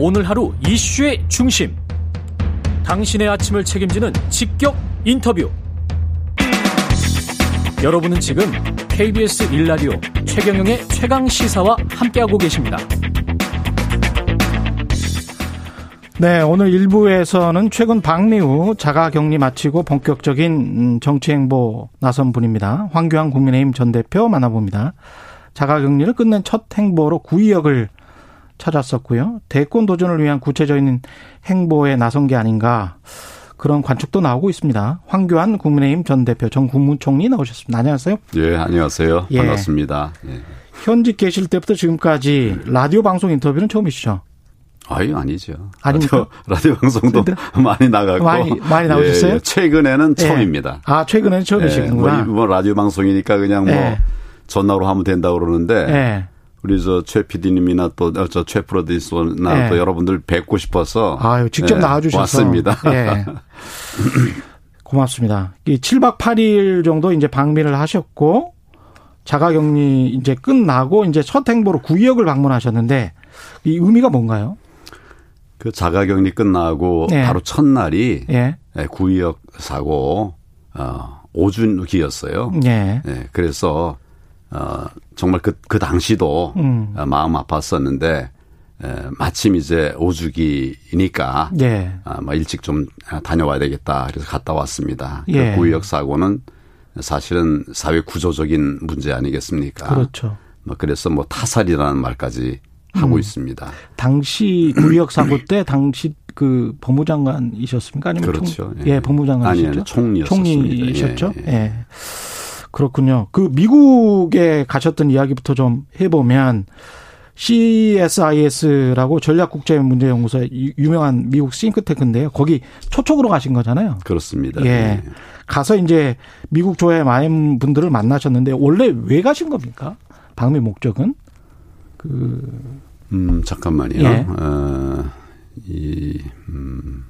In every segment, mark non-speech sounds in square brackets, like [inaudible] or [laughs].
오늘 하루 이슈의 중심. 당신의 아침을 책임지는 직격 인터뷰. 여러분은 지금 KBS 1라디오 최경영의 최강 시사와 함께하고 계십니다. 네, 오늘 1부에서는 최근 박리우 자가 격리 마치고 본격적인 음, 정치 행보 나선 분입니다. 황교안 국민의힘 전 대표 만나봅니다. 자가 격리를 끝낸 첫 행보로 구의역을 찾았었고요. 대권 도전을 위한 구체적인 행보에 나선 게 아닌가 그런 관측도 나오고 있습니다. 황교안 국민의힘 전 대표 전 국무총리 나오셨습니다. 안녕하세요. 예, 안녕하세요. 예. 반갑습니다. 예. 현직 계실 때부터 지금까지 라디오 방송 인터뷰는 처음이시죠? 아유 아니죠. 아닙니까? 라디오, 라디오 방송도 [laughs] 많이 나가고 많이 많이 나오셨어요? 예, 예. 최근에는 예. 처음입니다. 아 최근에는. 예, 뭐, 뭐 라디오 방송이니까 그냥 뭐 예. 전화로 하면 된다 고 그러는데 우리 저 최 PD님이나 또 저최 프로듀서나 또 여러분들 뵙고 싶어서 아유 직접 나와주셔서 왔습니다. [laughs] 고맙습니다. 7박 8일 정도 이제 방미를 하셨고 자가격리 이제 끝나고 이제 첫 행보로 구역을 방문하셨는데 이 의미가 뭔가요? 그 자가격리 끝나고 네. 바로 첫날이 예. 네, 구의역 사고 어 5주기였어요. 예. 네, 그래서 어 정말 그, 그 당시도 음. 어, 마음 아팠었는데 에, 마침 이제 5주기니까 예. 아, 뭐 일찍 좀 다녀와야 되겠다. 그래서 갔다 왔습니다. 그 예. 그 구의역 사고는 사실은 사회 구조적인 문제 아니겠습니까? 그렇죠. 뭐 그래서 뭐 타살이라는 말까지 하고 음. 있습니다. 당시 구역 사고 때 당시 그 법무장관이셨습니까? 아니면 그렇죠. 총, 예, 예 법무장관이셨죠. 아니, 아니 총리였습니다. 총리셨죠. 예, 예. 예. 그렇군요. 그 미국에 가셨던 이야기부터 좀 해보면 CSIS라고 전략국제문제연구소 유명한 미국 싱크탱크인데요. 거기 초청으로 가신 거잖아요. 그렇습니다. 예. 네. 가서 이제 미국 조회 많은 분들을 만나셨는데 원래 왜 가신 겁니까? 방미 목적은? 그. 음, 잠깐만요. 예. 어, 이, 음.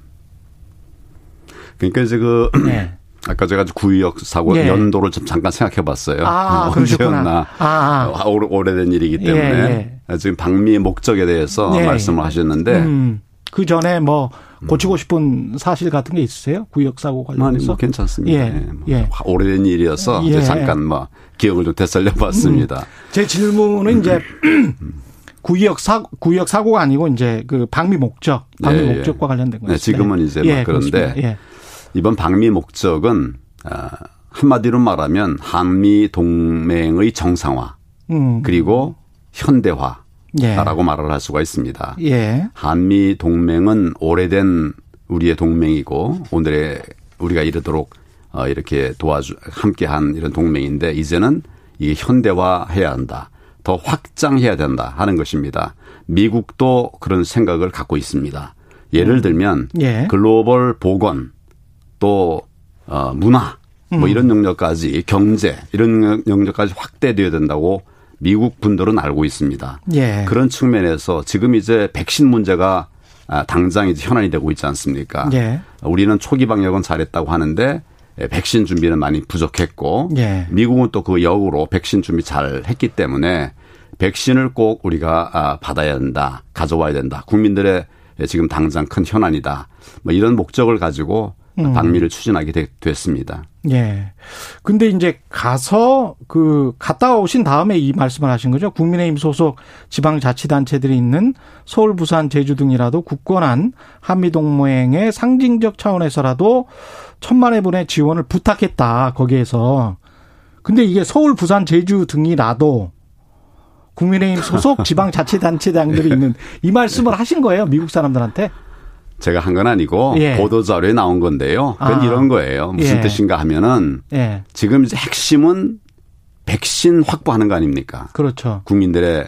그러니까 이제 그. 예. [clears throat] 아까 제가 구의역 사고 예. 연도를 좀 잠깐 생각해 봤어요. 아, [laughs] 언제였나. 아, 아. 아 오래된 일이기 때문에. 예, 예. 지금 방미의 목적에 대해서 예. 말씀을 하셨는데. 음, 그 전에 뭐 고치고 싶은 사실 같은 게 있으세요? 구역 사고 관련해서? 아니, 뭐 괜찮습니다. 예. 뭐 예. 오래된 일이어서 예. 잠깐 뭐 기억을 좀 되살려 봤습니다. 음. 제 질문은 이제 [clears throat] 구역 사 구역 사고가 아니고 이제 그 방미 목적, 방미 예, 목적과 관련된 거예요. 네, 지금은 이제 막 그런데 이번 방미 목적은 아, 한마디로 말하면 한미 동맹의 정상화 음. 그리고 현대화 라고 예. 말을 할 수가 있습니다. 예. 한미 동맹은 오래된 우리의 동맹이고 오늘의 우리가 이르도록 어 이렇게 도와주 함께한 이런 동맹인데 이제는 이게 현대화해야 한다. 더 확장해야 된다 하는 것입니다. 미국도 그런 생각을 갖고 있습니다. 예를 음. 들면 예. 글로벌 보건 또 어, 문화 뭐 음. 이런 영역까지 경제 이런 영역까지 확대되어야 된다고 미국 분들은 알고 있습니다. 예. 그런 측면에서 지금 이제 백신 문제가 아, 당장 이제 현안이 되고 있지 않습니까? 예. 우리는 초기 방역은 잘했다고 하는데 예, 백신 준비는 많이 부족했고 예. 미국은 또 그 역으로 백신 준비 잘 했기 때문에 백신을 꼭 우리가 아, 받아야 된다, 가져와야 된다. 국민들의 지금 당장 큰 현안이다. 뭐 이런 목적을 가지고 음. 방미를 추진하게 됐습니다. 예. 근데 이제 가서 그 갔다 오신 다음에 이 말씀을 하신 거죠. 국민의힘 소속 지방자치단체들이 있는 서울, 부산, 제주 등이라도 굳건한 한미동맹의 상징적 차원에서라도 천만의 분의 지원을 부탁했다. 거기에서. 근데 이게 서울, 부산, 제주 등이라도 국민의힘 소속 [laughs] 지방자치단체장들이 있는 이 말씀을 하신 거예요. 미국 사람들한테. 제가 한 건 아니고 예. 보도 자료에 나온 건데요. 그건 아. 이런 거예요. 무슨 예. 뜻인가 하면은 예. 지금 이제 핵심은 백신 확보하는 거 아닙니까? 그렇죠. 국민들의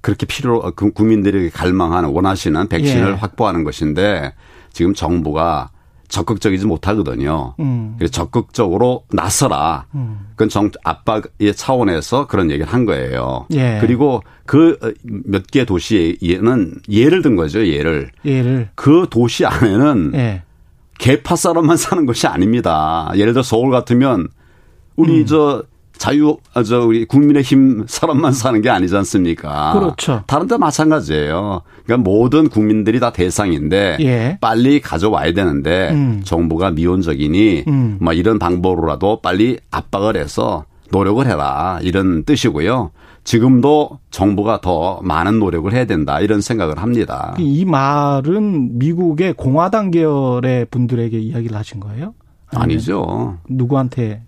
그렇게 필요 그 국민들이 갈망하는 원하시는 백신을 예. 확보하는 것인데 지금 정부가 적극적이지 못하거든요. 음. 그래서 적극적으로 나서라. 음. 그건 정 압박의 차원에서 그런 얘기를 한 거예요. 예. 그리고 그 몇 개 도시에는 예를 든 거죠. 예를. 예를. 그 도시 안에는 예. 개파 사람만 사는 것이 아닙니다. 예를 들어 서울 같으면 우리 음. 저 자유 아, 저 우리 국민의힘 사람만 사는 게 아니지 않습니까? 그렇죠. 다른 데 마찬가지예요. 그러니까 모든 국민들이 다 대상인데 예. 빨리 가져와야 되는데 음. 정부가 미온적이니 음. 뭐 이런 방법으로라도 빨리 압박을 해서 노력을 해라 이런 뜻이고요. 지금도 정부가 더 많은 노력을 해야 된다 이런 생각을 합니다. 이 말은 미국의 공화당 계열의 분들에게 이야기를 하신 거예요? 아니죠. 누구한테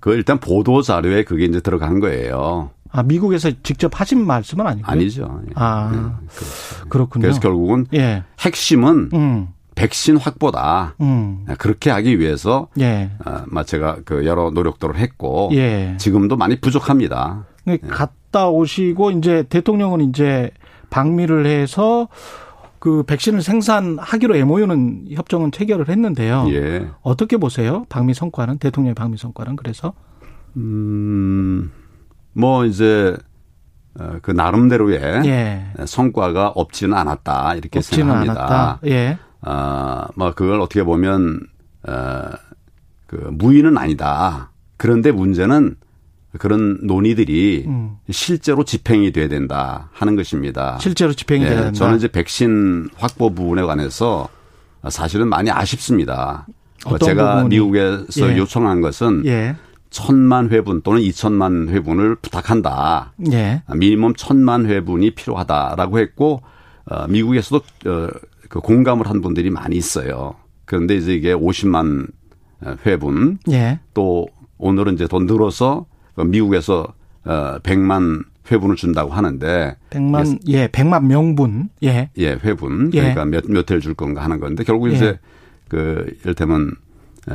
그 일단 보도 자료에 그게 이제 들어간 거예요. 아 미국에서 직접 하신 말씀은 아니고요. 아니죠. 아 네, 그렇죠. 그렇군요. 그래서 결국은 예. 핵심은 음. 백신 확보다. 음. 그렇게 하기 위해서 예. 어, 제가 그 여러 노력들을 했고 예. 지금도 많이 부족합니다. 네. 갔다 오시고 이제 대통령은 이제 방미를 해서 그 백신을 생산하기로 MOU는 협정은 체결을 했는데요. 예. 어떻게 보세요? 방미 성과는 대통령의 방미 성과는 그래서 음. 뭐 이제 어, 그 나름대로의 예. 성과가 없지는 않았다 이렇게 없지는 생각합니다. 않았다. 예. 아뭐 그걸 어떻게 보면 어그 무의는 아니다. 그런데 문제는 그런 논의들이 음. 실제로 집행이 돼야 된다 하는 것입니다. 실제로 집행이 예, 돼야 된다. 저는 이제 백신 확보 부분에 관해서 사실은 많이 아쉽습니다. 제가 부분이? 미국에서 예. 요청한 것은 예. 천만 회분 또는 이천만 회분을 부탁한다. 예. 미니멈 천만 회분이 필요하다라고 했고 어, 미국에서도 어, 그 공감을 한 분들이 많이 있어요. 그런데 이제 이게 오십만 회분 예. 또 오늘은 이제 돈 들어서 그 미국에서 어 100만 회분을 준다고 하는데 100만 예, 100만 명분. 예. 예, 회분. 예. 그러니까 몇 몇 회를 줄 건가 하는 건데 결국 예. 이제 그 이를테면 에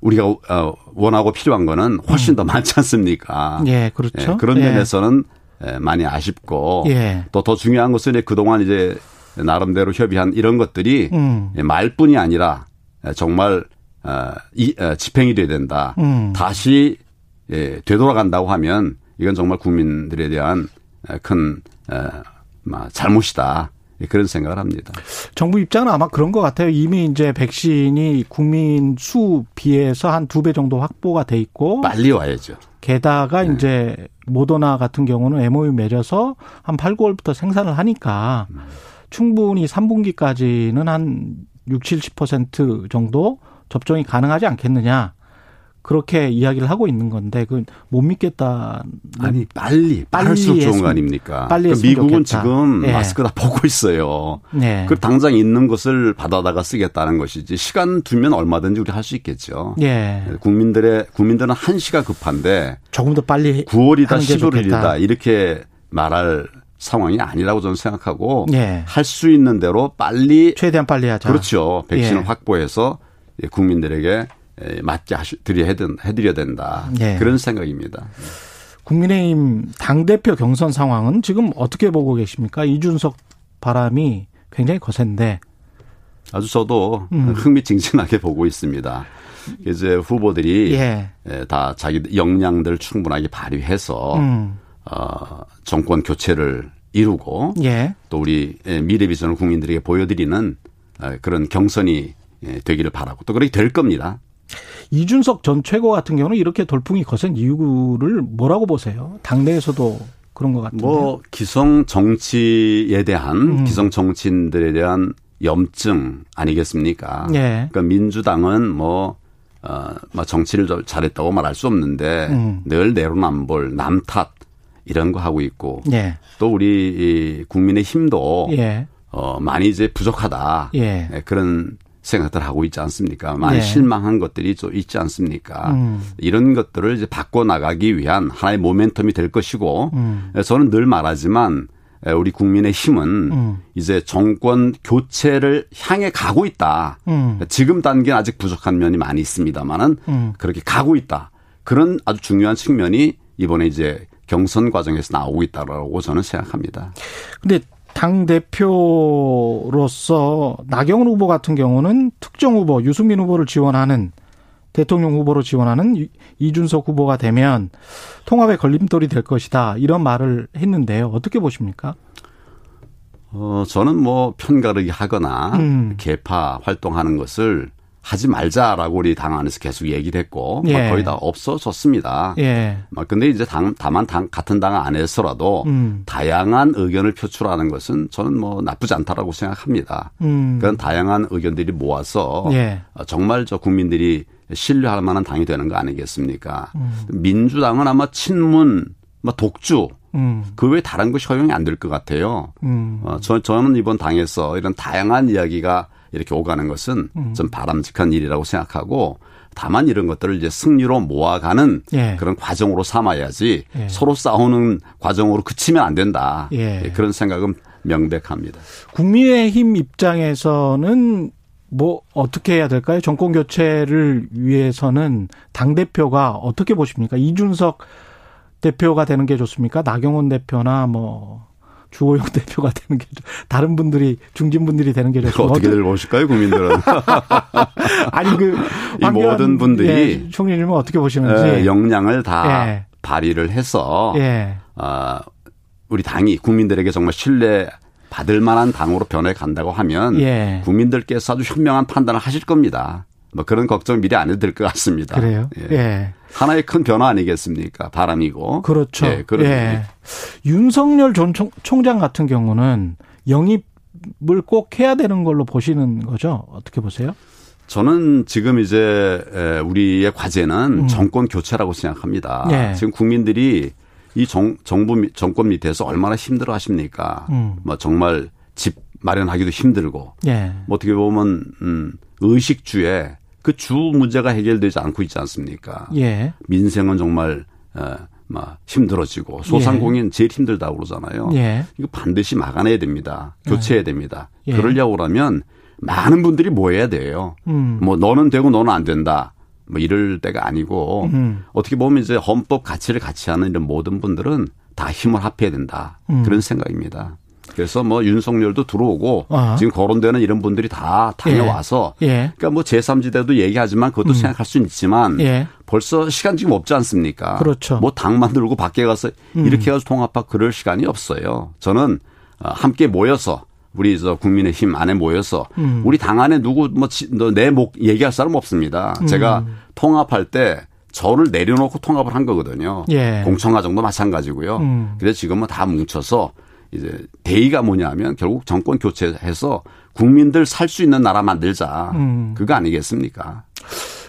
우리가 어 원하고 필요한 거는 훨씬 음. 더 많지 않습니까? 예, 그렇죠. 예, 그런 예. 면에서는 예, 많이 아쉽고 예. 또더 중요한 것은 그동안 이제 나름대로 협의한 이런 것들이 음. 말뿐이 아니라 정말 어, 이, 어, 집행이 돼야 된다. 음. 다시 예, 되돌아간다고 하면 이건 정말 국민들에 대한 큰 잘못이다. 그런 생각을 합니다. 정부 입장은 아마 그런 것 같아요. 이미 이제 백신이 국민 수 비해서 한 두 배 정도 확보가 돼 있고 빨리 와야죠. 게다가 네. 이제 모더나 같은 경우는 MOU 맺어서 한 8, 9월부터 생산을 하니까 음. 충분히 3분기까지는 한 6, 70% 정도 접종이 가능하지 않겠느냐. 그렇게 이야기를 하고 있는 건데 그못 믿겠다. 아니 빨리 빠를수록 좋은 거 아닙니까? 빨리 그 미국은 좋겠다. 지금 네. 마스크 다 보고 있어요. 네. 그 당장 있는 것을 받아다가 쓰겠다는 것이지 시간 두면 얼마든지 우리 할 수 있겠죠. 네. 국민들의 국민들은 한시가 급한데 조금 더 빨리 9월이다 11월이다 이렇게 말할 상황이 아니라고 저는 생각하고 네. 할수 있는 대로 빨리 최대한 빨리 하자. 그렇죠. 백신을 예. 확보해서 국민들에게 맞게 드려야 해드려야 된다. 네. 그런 생각입니다. 국민의힘 당대표 경선 상황은 지금 어떻게 보고 계십니까? 이준석 바람이 굉장히 거센데. 아주 저도 음. 흥미진진하게 보고 있습니다. 이제 후보들이 예. 다 자기 역량들 충분하게 발휘해서 음. 어, 정권 교체를 이루고 예. 또 우리 미래 비전을 국민들에게 보여드리는 어, 그런 경선이 되기를 바라고 또 그렇게 될 겁니다. 이준석 전 최고 같은 경우는 이렇게 돌풍이 거센 이유를 뭐라고 보세요? 당내에서도 그런 것 같은데. 뭐 기성 정치에 대한 음. 기성 정치인들에 대한 염증 아니겠습니까? 예. 그러니까 민주당은 뭐 어, 뭐 정치를 잘했다고 말할 수 없는데 음. 늘 내로남불, 남탓 이런 거 하고 있고 예. 또 우리 국민의 힘도 예. 어, 많이 이제 부족하다. 예. 네, 그런 생각들 하고 있지 않습니까? 많이 네. 실망한 것들이 좀 있지 않습니까? 음. 이런 것들을 이제 바꿔 나가기 위한 하나의 모멘텀이 될 것이고 음. 저는 늘 말하지만 우리 국민의 힘은 음. 이제 정권 교체를 향해 가고 있다. 음. 지금 단계는 아직 부족한 면이 많이 있습니다만은 음. 그렇게 가고 있다. 그런 아주 중요한 측면이 이번에 이제 경선 과정에서 나오고 있다라고 저는 생각합니다. 근데 당 대표로서 나경원 후보 같은 경우는 특정 후보 유승민 후보를 지원하는 대통령 후보로 지원하는 이준석 후보가 되면 통합의 걸림돌이 될 것이다 이런 말을 했는데요. 어떻게 보십니까? 어 저는 뭐 편가르기 하거나 음. 개파 활동하는 것을 하지 말자라고 우리 당 안에서 계속 얘기를 했고 뭐 예. 거의 다 없어졌습니다. 예. 뭐 근데 이제 당 다만 당 같은 당 안에서라도 음. 다양한 의견을 표출하는 것은 저는 뭐 나쁘지 않다라고 생각합니다. 음. 그런 다양한 의견들이 모아서 예. 어, 정말 저 국민들이 신뢰할 만한 당이 되는 거 아니겠습니까? 음. 민주당은 아마 친문, 뭐 독주 음. 그 외에 다른 것이 허용이 안 될 것 같아요. 음. 어, 저, 저는 이번 당에서 이런 다양한 이야기가 이렇게 오가는 것은 음. 좀 바람직한 일이라고 생각하고 다만 이런 것들을 이제 승리로 모아가는 예. 그런 과정으로 삼아야지 예. 서로 싸우는 과정으로 그치면 안 된다. 예. 예. 그런 생각은 명백합니다. 국민의힘 입장에서는 뭐 어떻게 해야 될까요? 정권 교체를 위해서는 당 대표가 어떻게 보십니까? 이준석 대표가 되는 게 좋습니까? 나경원 대표나 뭐 주호영 [laughs] 대표가 되는 게 다른 분들이 중진 분들이 되는 게 좋습니까? 어떻게들 보실까요, 국민들은? [laughs] 아니 그이 모든 분들이 예, 총리님은 어떻게 보시는지 예, 역량을 다 예. 발휘를 해서 예. 어, 우리 당이 국민들에게 정말 신뢰 받을 만한 당으로 변해 간다고 하면 예. 국민들께서 아주 현명한 판단을 하실 겁니다. 뭐 그런 걱정 미리 안 해도 될 것 같습니다. 그래요? 예. 예. 하나의 큰 변화 아니겠습니까? 바람이고. 그렇죠. 예. 그런 예. 윤석열 전 총 장 같은 경우는 영입을 꼭 해야 되는 걸로 보시는 거죠? 어떻게 보세요? 저는 지금 이제 우리의 과제는 음. 정권 교체라고 생각합니다. 예. 지금 국민들이 이 정, 정부 정권 밑에서 얼마나 힘들어 하십니까? 음. 뭐 정말 집 마련하기도 힘들고. 예. 뭐 어떻게 보면 음 의식주에 그 주 문제가 해결되지 않고 있지 않습니까? 예. 민생은 정말 어, 막 힘들어지고 소상공인 예. 제일 힘들다고 그러잖아요. 예. 이거 반드시 막아내야 됩니다. 교체해야 됩니다. 예. 그러려고 그러면 많은 분들이 모여야 돼요. 음. 뭐 너는 되고 너는 안 된다. 뭐 이럴 때가 아니고 음. 어떻게 보면 이제 헌법 가치를 같이 하는 이런 모든 분들은 다 힘을 합해야 된다. 음. 그런 생각입니다. 그래서 뭐 윤석열도 들어오고 아. 지금 거론되는 이런 분들이 다 다녀와서 예. 예. 그러니까 뭐 제3지대도 얘기하지만 그것도 음. 생각할 수는 있지만 예. 벌써 시간 지금 없지 않습니까? 그렇죠. 뭐 당 만들고 밖에 가서 음. 이렇게 해서 통합하고 그럴 시간이 없어요. 저는 어, 함께 모여서 우리 저 국민의힘 안에 모여서 음. 우리 당 안에 누구 뭐 내 목 얘기할 사람 없습니다. 음. 제가 통합할 때 저를 내려놓고 통합을 한 거거든요. 예. 공청화 정도 마찬가지고요. 음. 그래서 지금은 다 뭉쳐서 이제 대의가 뭐냐면 결국 정권 교체해서 국민들 살 수 있는 나라 만들자. 음. 그거 아니겠습니까?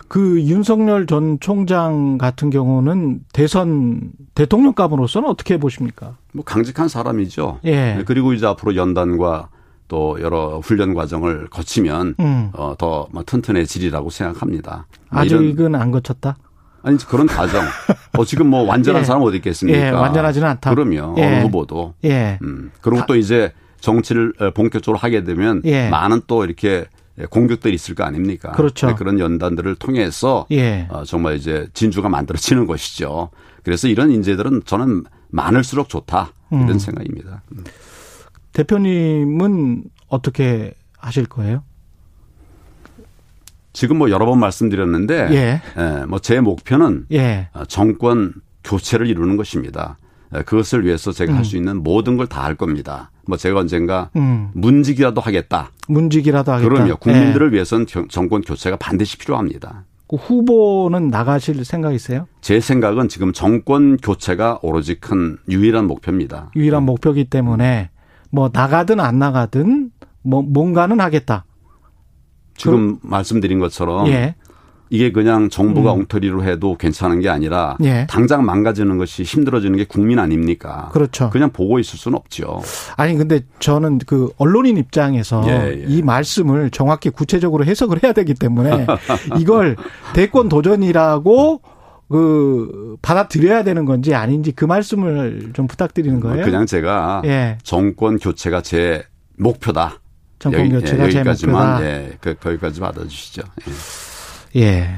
그 윤석열 전 총장 같은 경우는 대선 대통령감으로서는 어떻게 보십니까? 뭐 강직한 사람이죠. 예. 네, 그리고 이제 앞으로 연단과 또 여러 훈련 과정을 거치면 음. 어, 더뭐 튼튼해지리라고 생각합니다. 뭐 아직은 안 거쳤다? 아니 그런 과정. 어 지금 뭐 완전한 [laughs] 예. 사람 어디 있겠습니까? 예, 완전하지는 않다. 그럼요. 예. 어느 후보도. 예. 음. 그리고 또 이제 정치를 어, 본격적으로 하게 되면 예. 많은 또 이렇게 공격들이 있을 거 아닙니까? 그렇죠. 네, 그런 연단들을 통해서 예. 어, 정말 이제 진주가 만들어지는 것이죠. 그래서 이런 인재들은 저는 많을수록 좋다 이런 음. 생각입니다. 음. 대표님은 어떻게 하실 거예요? 지금 뭐 여러 번 말씀드렸는데 예. 예 뭐제 목표는 예. 어, 정권 교체를 이루는 것입니다. 예, 그것을 위해서 제가 음. 할수 있는 모든 걸 다 할 겁니다. 뭐 제가 언젠가 음. 문직이라도 하겠다. 문직이라도 하겠다. 그럼요. 국민들을 예. 위해서는 정권 교체가 반드시 필요합니다. 그 후보는 나가실 생각이세요? 제 생각은 지금 정권 교체가 오로지 큰 유일한 목표입니다. 유일한 목표이기 때문에 뭐 나가든 안 나가든 뭐 뭔가는 하겠다. 지금 그, 말씀드린 것처럼 예. 이게 그냥 정부가 음. 엉터리로 해도 괜찮은 게 아니라 예. 당장 망가지는 것이 힘들어지는 게 국민 아닙니까? 그렇죠. 그냥 보고 있을 수는 없죠. 아니 근데 저는 그 언론인 입장에서 예, 예. 이 말씀을 정확히 구체적으로 해석을 해야 되기 때문에 [laughs] 이걸 대권 도전이라고 그 받아들여야 되는 건지 아닌지 그 말씀을 좀 부탁드리는 거예요. 그냥 제가 예. 정권 교체가 제 목표다. 정권 교체가 여기, 제 목표다. 예, 그 거기까지 받아주시죠. 예. 예.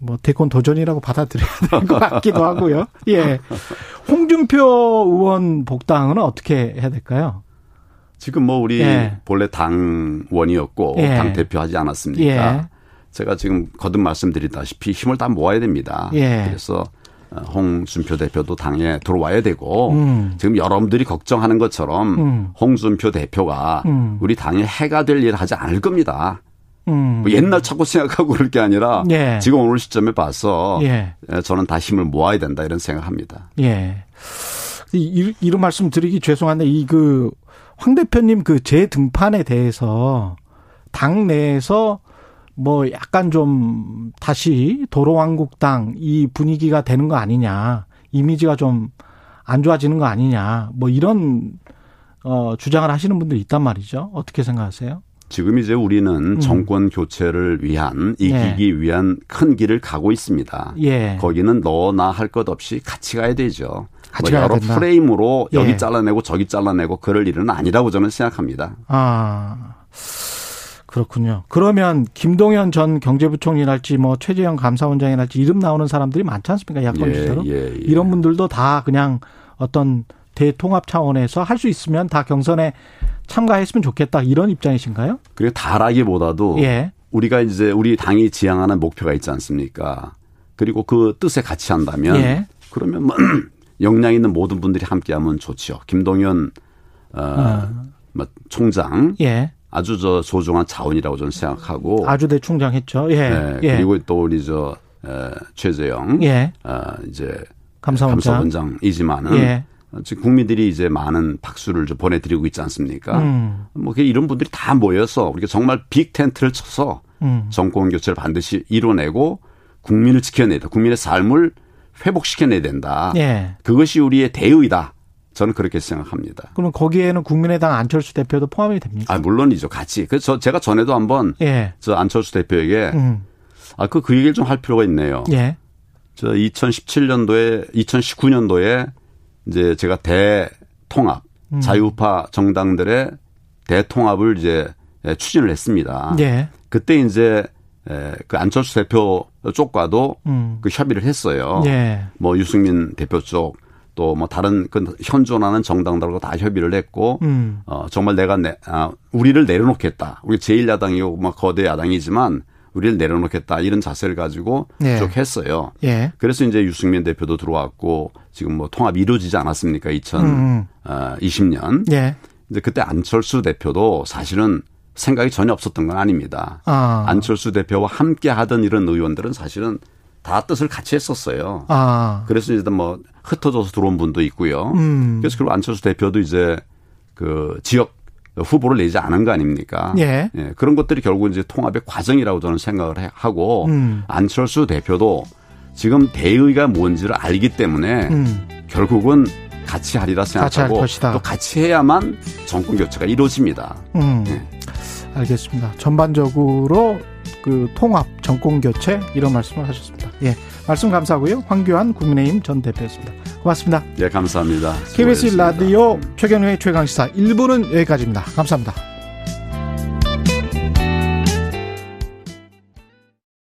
뭐 대권 도전이라고 받아들여야 될 것 같기도 하고요. 예. 홍준표 의원 복당은 어떻게 해야 될까요? 지금 뭐 우리 예. 본래 당원이었고 예. 당 대표하지 않았습니까? 예. 제가 지금 거듭 말씀드리다시피 힘을 다 모아야 됩니다. 예. 그래서 홍준표 대표도 당에 들어와야 되고 음. 지금 여러분들이 걱정하는 것처럼 음. 홍준표 대표가 음. 우리 당에 해가 될 일을 하지 않을 겁니다. 음. 뭐 옛날 찾고 생각하고 그럴 게 아니라 예. 지금 오늘 시점에 봐서 예. 예. 저는 다 힘을 모아야 된다 이런 생각합니다. 예. 이, 이런 말씀 드리기 죄송한데 이 그 황 대표님 그 재등판에 대해서 당 내에서 뭐 약간 좀 다시 도로왕국당 이 분위기가 되는 거 아니냐 이미지가 좀 안 좋아지는 거 아니냐 뭐 이런 어 주장을 하시는 분들이 있단 말이죠 어떻게 생각하세요? 지금 이제 우리는 음. 정권 교체를 위한 이기기 예. 위한 큰 길을 가고 있습니다. 예. 거기는 너나 할 것 없이 같이 가야 되죠. 같이 뭐 여러 된다. 프레임으로 여기 예. 잘라내고 저기 잘라내고 그럴 일은 아니라고 저는 생각합니다. 아. 그렇군요. 그러면 김동연 전 경제부총리랄지 뭐 최재형 감사원장이랄지 이름 나오는 사람들이 많지 않습니까? 야권 예, 주자로. 예, 예. 이런 분들도 다 그냥 어떤 대통합 차원에서 할 수 있으면 다 경선에 참가했으면 좋겠다 이런 입장이신가요? 그리고 다라기보다도 예. 우리가 이제 우리 당이 지향하는 목표가 있지 않습니까? 그리고 그 뜻에 같이 한다면 예. 그러면 뭐 [clears throat] 역량 있는 모든 분들이 함께하면 좋죠. 김동연 어, 어. 뭐 총장 예. 아주 저 소중한 자원이라고 저는 생각하고 아주대 총장 했죠. 예. 네, 예. 그리고 또 우리 저 에, 최재영 예. 어, 이제 감사원장. 감사원장이지만은 예. 지금 국민들이 이제 많은 박수를 좀 보내드리고 있지 않습니까? 음. 뭐 이런 분들이 다 모여서 우리가 정말 빅 텐트를 쳐서 음. 정권 교체를 반드시 이뤄내고 국민을 지켜내다. 국민의 삶을 회복시켜내야 된다. 예. 그것이 우리의 대의다. 저는 그렇게 생각합니다. 그럼 거기에는 국민의당 안철수 대표도 포함이 됩니까? 아 물론이죠, 같이. 그래서 제가 전에도 한번 예. 저 안철수 대표에게 음. 아그그 그 얘기를 좀 할 필요가 있네요. 예. 저 2017년도에 2019년도에 이제 제가 대통합 음. 자유파 정당들의 대통합을 이제 추진을 했습니다. 예. 그때 이제 그 안철수 대표 쪽과도 음. 그 협의를 했어요. 예. 뭐 유승민 대표 쪽 또 뭐 다른 그 현존하는 정당들과 다 협의를 했고 음. 어 정말 내가 내 아, 우리를 내려놓겠다. 우리 제1야당이고 뭐 거대 야당이지만 우리를 내려놓겠다 이런 자세를 가지고 예. 쭉 했어요. 예. 그래서 이제 유승민 대표도 들어왔고 지금 뭐 통합이 이루어지지 않았습니까? 2020년. 음. 예. 이제 그때 안철수 대표도 사실은 생각이 전혀 없었던 건 아닙니다. 아. 안철수 대표와 함께 하던 이런 의원들은 사실은 다 뜻을 같이 했었어요. 아. 그래서 이제 뭐 흩어져서 들어온 분도 있고요. 음. 그래서 그리고 안철수 대표도 이제 그 지역 후보를 내지 않은 거 아닙니까? 예. 예. 그런 것들이 결국 이제 통합의 과정이라고 저는 생각을 하고 음. 안철수 대표도 지금 대의가 뭔지를 알기 때문에 음. 결국은 같이 하리라 생각하고 같이 또 같이 해야만 정권 교체가 이루어집니다. 음. 예. 알겠습니다. 전반적으로 그 통합 정권 교체 이런 말씀을 하셨습니다. 예. 말씀 감사하고요. 황교안 국민의힘 전 대표였습니다. 고맙습니다. 예, 감사합니다. KBS 라디오 최경영의 최강시사 1부는 여기까지입니다. 감사합니다.